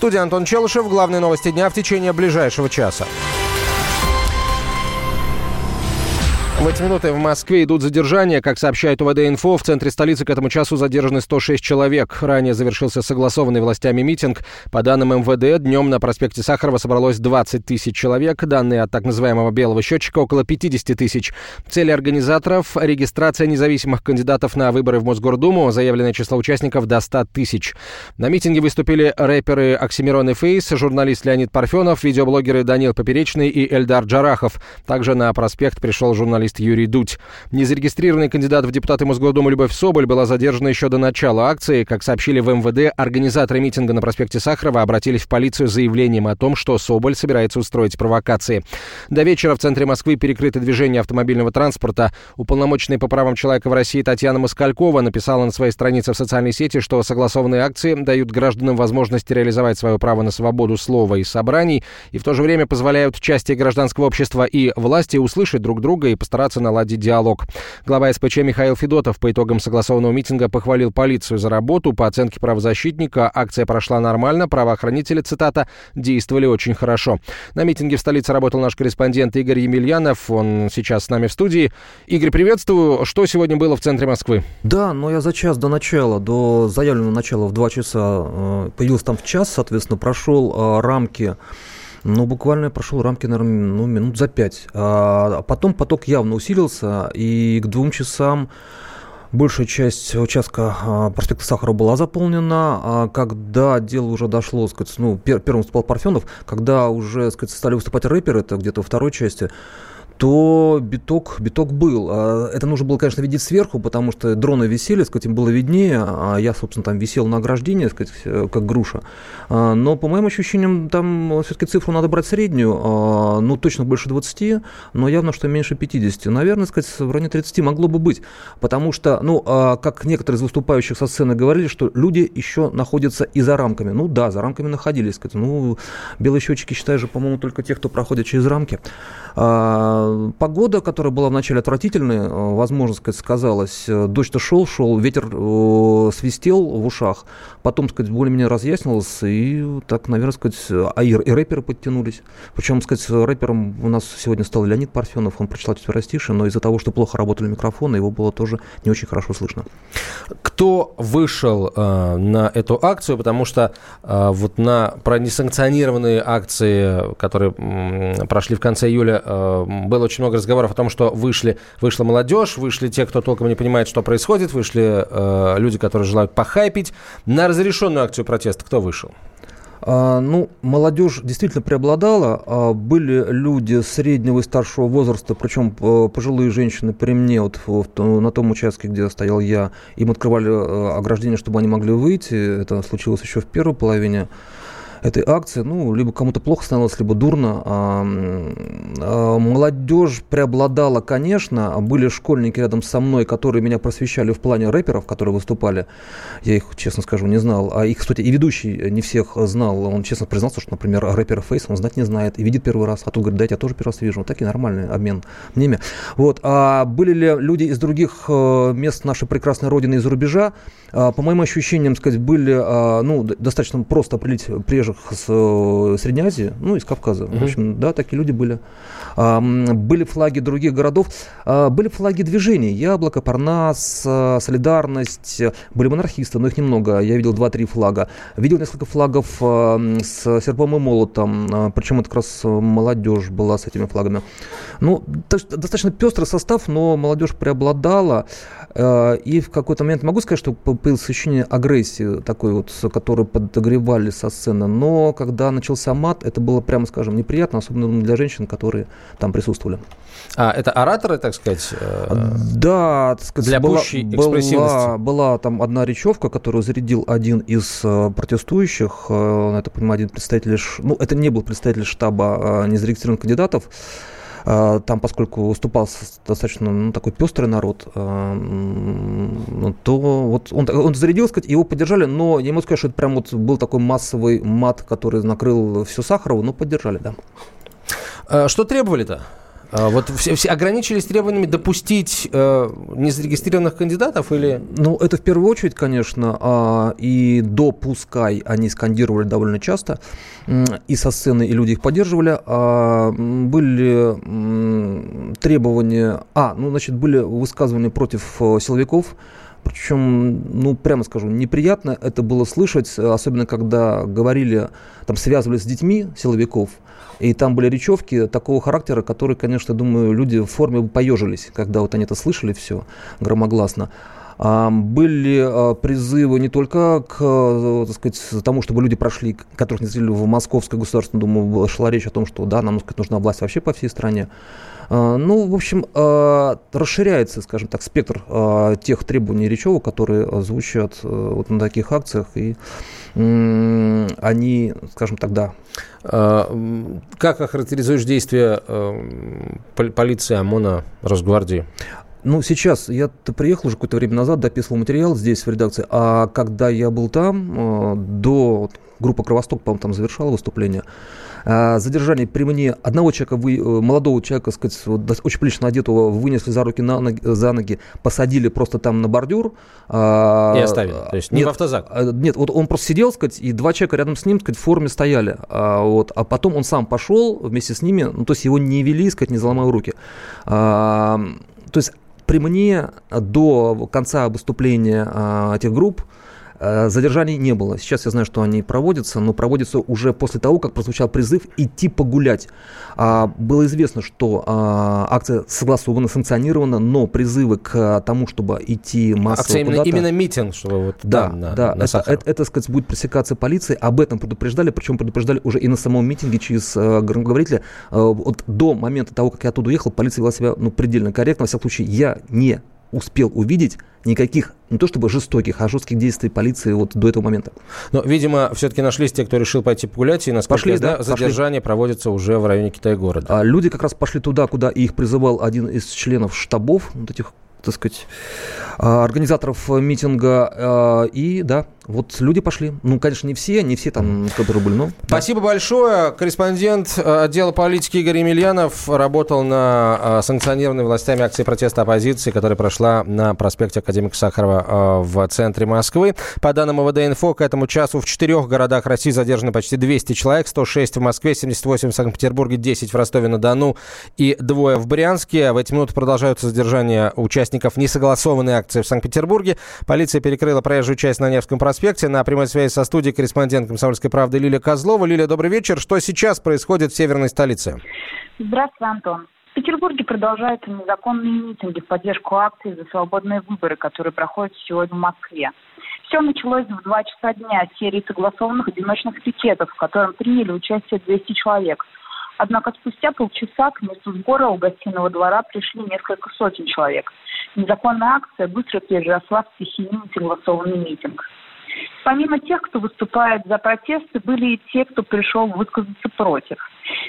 студии Антон Челышев. Главные новости дня в течение ближайшего часа. В эти минуты в Москве идут задержания. Как сообщает УВД-инфо, в центре столицы к этому часу задержаны 106 человек. Ранее завершился согласованный властями митинг. По данным МВД, днем на проспекте Сахарова собралось 20 тысяч человек. Данные от так называемого «белого счетчика» около 50 тысяч. Цели организаторов – регистрация независимых кандидатов на выборы в Мосгордуму. Заявленное число участников до 100 тысяч. На митинге выступили рэперы Оксимирон и Фейс, журналист Леонид Парфенов, видеоблогеры Данил Поперечный и Эльдар Джарахов. Также на проспект пришел журналист журналист Юрий Дудь. Незарегистрированный кандидат в депутаты Мосгордумы Любовь Соболь была задержана еще до начала акции. Как сообщили в МВД, организаторы митинга на проспекте Сахарова обратились в полицию с заявлением о том, что Соболь собирается устроить провокации. До вечера в центре Москвы перекрыто движение автомобильного транспорта. Уполномоченный по правам человека в России Татьяна Москалькова написала на своей странице в социальной сети, что согласованные акции дают гражданам возможность реализовать свое право на свободу слова и собраний и в то же время позволяют части гражданского общества и власти услышать друг друга и постараться постараться наладить диалог. Глава СПЧ Михаил Федотов по итогам согласованного митинга похвалил полицию за работу. По оценке правозащитника, акция прошла нормально. Правоохранители, цитата, действовали очень хорошо. На митинге в столице работал наш корреспондент Игорь Емельянов. Он сейчас с нами в студии. Игорь, приветствую. Что сегодня было в центре Москвы? Да, но я за час до начала, до заявленного начала в два часа э, появился там в час, соответственно, прошел э, рамки ну, буквально я прошел рамки, наверное, ну, минут за пять. А потом поток явно усилился, и к двум часам большая часть участка а, проспекта Сахара была заполнена. А когда дело уже дошло, сказать, ну, первым выступал Парфенов, когда уже, сказать, стали выступать рэперы, это где-то во второй части, то биток, биток был. А, это нужно было, конечно, видеть сверху, потому что дроны висели, сказать, им было виднее, а я, собственно, там висел на ограждении, сказать, э, как груша. А, но, по моим ощущениям, там все-таки цифру надо брать среднюю, а, ну, точно больше 20, но явно, что меньше 50. Наверное, сказать, в районе 30 могло бы быть, потому что, ну, как некоторые из выступающих со сцены говорили, что люди еще находятся и за рамками. Ну, да, за рамками находились, сказать, ну, белые счетчики считают же, по-моему, только те, кто проходит через рамки. Погода, которая была вначале отвратительной, э, возможно сказать, сказалась. Э, дождь-то шел, шел, ветер э, свистел в ушах. Потом, сказать, более-менее разъяснилось. И так, наверное, сказать, а и, и рэперы подтянулись. Причем, сказать, рэпером у нас сегодня стал Леонид Парфенов. Он прочитал четверостишие, но из-за того, что плохо работали микрофоны, его было тоже не очень хорошо слышно. Кто вышел э, на эту акцию? Потому что э, вот на про несанкционированные акции, которые э, прошли в конце июля, э, было очень много разговоров о том, что вышли, вышла молодежь, вышли те, кто толком не понимает, что происходит, вышли э, люди, которые желают похайпить. На разрешенную акцию протеста кто вышел? А, ну, молодежь действительно преобладала. А, были люди среднего и старшего возраста, причем э, пожилые женщины при мне, вот на том участке, где стоял я, им открывали э, ограждение, чтобы они могли выйти. Это случилось еще в первой половине этой акции. Ну, либо кому-то плохо становилось, либо дурно. А, а, молодежь преобладала, конечно. Были школьники рядом со мной, которые меня просвещали в плане рэперов, которые выступали. Я их, честно скажу, не знал. А их, кстати, и ведущий не всех знал. Он честно признался, что, например, рэпера Фейс он знать не знает и видит первый раз. А тут говорит, да, я тебя тоже первый раз вижу. Вот такие нормальный обмен мнениями. Вот. А были ли люди из других э, мест нашей прекрасной родины из-за рубежа? А, по моим ощущениям, сказать, были а, ну, достаточно просто определить прежде приезжих с э, Средней Азии, ну, из Кавказа. Mm-hmm. В общем, да, такие люди были. А, были флаги других городов, а, были флаги движений. Яблоко, Парнас, а, Солидарность. Были монархисты, но их немного. Я видел 2-3 флага. Видел несколько флагов с серпом и молотом. Причем это как раз молодежь была с этими флагами. Ну, достаточно пестрый состав, но молодежь преобладала. И в какой-то момент могу сказать, что появилось ощущение агрессии такой вот, которую подогревали со сцены но когда начался мат, это было, прямо скажем, неприятно, особенно для женщин, которые там присутствовали. А это ораторы, так сказать? Э, да, так сказать, для была, была, была там одна речевка, которую зарядил один из э, протестующих, э, это, понимаю, один представитель, ну, это не был представитель штаба незарегистрированных кандидатов, там, поскольку выступал достаточно ну, такой пестрый народ, а, то вот он, он зарядил, сказать, его поддержали, но не могу сказать, что это прям вот был такой массовый мат, который накрыл все Сахарову, но поддержали, да. А что требовали-то? А вот все, все ограничились требованиями допустить э, незарегистрированных кандидатов или? Ну, это в первую очередь, конечно, э, и допускай они скандировали довольно часто э, и со сцены, и люди их поддерживали. Э, были э, требования, а, ну, значит, были высказывания против э, силовиков, причем, ну, прямо скажу, неприятно это было слышать, особенно когда говорили, там, связывались с детьми силовиков, и там были речевки такого характера, которые, конечно, думаю, люди в форме поежились, когда вот они это слышали все громогласно. Были а, призывы не только к так сказать, тому, чтобы люди прошли, которых не зрели в Московской государственной Думу, шла речь о том, что да, нам сказать, нужна власть вообще по всей стране. А, ну, в общем, а, расширяется, скажем так, спектр тех требований речевок, которые звучат э, вот на таких акциях, и они, скажем так, да. Как охарактеризуешь действия э, полиции, ОМОНа, Росгвардии? Ну, сейчас я приехал уже какое-то время назад, дописывал материал здесь в редакции, а когда я был там, э, до группа «Кровосток», по-моему, там завершала выступление, э, задержание при мне одного человека, вы, э, молодого человека, сказать, очень прилично одетого, вынесли за руки на ноги, за ноги, посадили просто там на бордюр. И оставили, то есть не нет, в автозак? Нет, вот он просто сидел, сказать, и два человека рядом с ним, сказать, в форме стояли. Вот, а потом он сам пошел вместе с ними, ну, то есть его не вели, сказать, не заломая руки. То есть при мне до конца выступления а, этих групп Э, задержаний не было. Сейчас я знаю, что они проводятся, но проводятся уже после того, как прозвучал призыв идти погулять. А, было известно, что а, акция согласована, санкционирована, но призывы к тому, чтобы идти массово Акция именно, именно митинг, чтобы вот да, там, на, да, на это, это, это, это, сказать, будет пресекаться полицией. Об этом предупреждали, причем предупреждали уже и на самом митинге через э, громкоговорителя. Э, вот до момента того, как я оттуда уехал, полиция вела себя ну, предельно корректно. Во всяком случае, я не успел увидеть никаких, не то чтобы жестоких, а жестких действий полиции вот до этого момента. Но, видимо, все-таки нашлись те, кто решил пойти погулять, и, насколько пошли, я знаю, да, задержание пошли. проводится уже в районе Китай-города. А люди как раз пошли туда, куда их призывал один из членов штабов, вот этих так сказать, а, организаторов митинга. А, и да, вот люди пошли. Ну, конечно, не все, не все там, которые были, но... Спасибо да. большое. Корреспондент э, отдела политики Игорь Емельянов работал на э, санкционированной властями акции протеста оппозиции, которая прошла на проспекте Академика Сахарова э, в центре Москвы. По данным МВД-инфо, к этому часу в четырех городах России задержаны почти 200 человек, 106 в Москве, 78 в Санкт-Петербурге, 10 в Ростове-на-Дону и двое в Брянске. В эти минуты продолжаются задержания участников несогласованной акции в Санкт-Петербурге. Полиция перекрыла проезжую часть на Невском проспекте проспекте. На прямой связи со студией корреспондент «Комсомольской правды» Лилия Козлова. Лилия, добрый вечер. Что сейчас происходит в северной столице? Здравствуй, Антон. В Петербурге продолжаются незаконные митинги в поддержку акции за свободные выборы, которые проходят сегодня в Москве. Все началось в 2 часа дня с серии согласованных одиночных пикетов, в котором приняли участие 200 человек. Однако спустя полчаса к месту сбора у гостиного двора пришли несколько сотен человек. Незаконная акция быстро переросла в стихийный несогласованный митинг. Помимо тех, кто выступает за протесты, были и те, кто пришел высказаться против.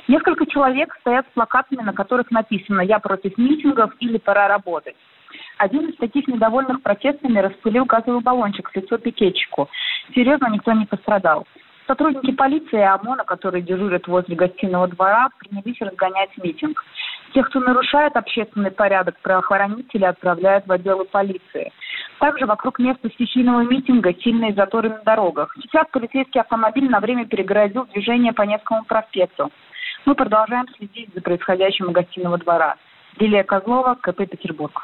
Несколько человек стоят с плакатами, на которых написано «Я против митингов» или «Пора работать». Один из таких недовольных протестами распылил газовый баллончик в лицо пикетчику. Серьезно, никто не пострадал. Сотрудники полиции и ОМОНа, которые дежурят возле гостиного двора, принялись разгонять митинг. Тех, кто нарушает общественный порядок, правоохранители отправляют в отделы полиции. Также вокруг места стихийного митинга сильные заторы на дорогах. Сейчас полицейский автомобиль на время перегородил движение по Невскому проспекту. Мы продолжаем следить за происходящим у гостиного двора. Лилия Козлова, КП «Петербург».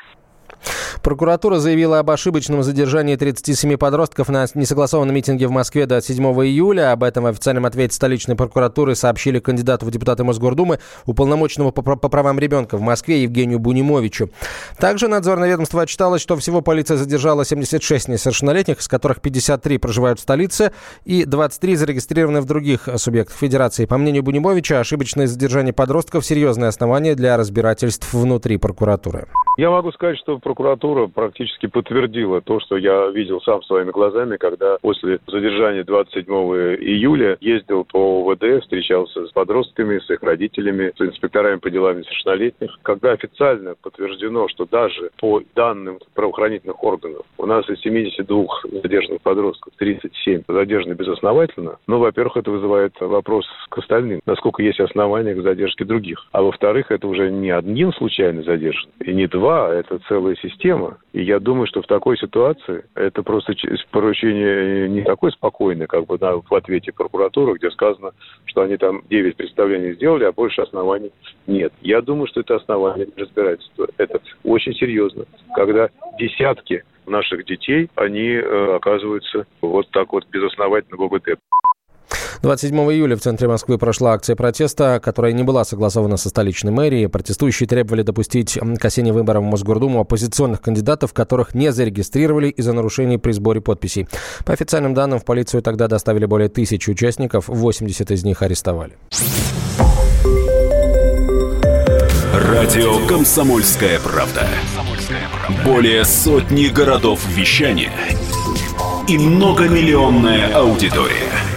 Прокуратура заявила об ошибочном задержании 37 подростков на несогласованном митинге в Москве до 7 июля. Об этом в официальном ответе столичной прокуратуры сообщили кандидату в депутаты Мосгордумы, уполномоченному по, по правам ребенка в Москве Евгению Бунимовичу. Также надзорное ведомство отчиталось, что всего полиция задержала 76 несовершеннолетних, из которых 53 проживают в столице и 23 зарегистрированы в других субъектах Федерации. По мнению Бунимовича, ошибочное задержание подростков – серьезное основание для разбирательств внутри прокуратуры. Я могу сказать, что прокуратура прокуратура практически подтвердила то, что я видел сам своими глазами, когда после задержания 27 июля ездил по ОВД, встречался с подростками, с их родителями, с инспекторами по делам несовершеннолетних. Когда официально подтверждено, что даже по данным правоохранительных органов у нас из 72 задержанных подростков 37 задержаны безосновательно, ну, во-первых, это вызывает вопрос к остальным, насколько есть основания к задержке других. А во-вторых, это уже не один случайно задержан, и не два, а это целая система. И я думаю, что в такой ситуации это просто поручение не такое спокойное, как бы на, в ответе прокуратуры, где сказано, что они там 9 представлений сделали, а больше оснований нет. Я думаю, что это основание разбирательства. Это очень серьезно, когда десятки наших детей, они э, оказываются вот так вот безосновательно в ОБТ. 27 июля в центре Москвы прошла акция протеста, которая не была согласована со столичной мэрией. Протестующие требовали допустить к осенним выборам в Мосгордуму оппозиционных кандидатов, которых не зарегистрировали из-за нарушений при сборе подписей. По официальным данным, в полицию тогда доставили более тысячи участников, 80 из них арестовали. Радио «Комсомольская правда». Более сотни городов вещания и многомиллионная аудитория.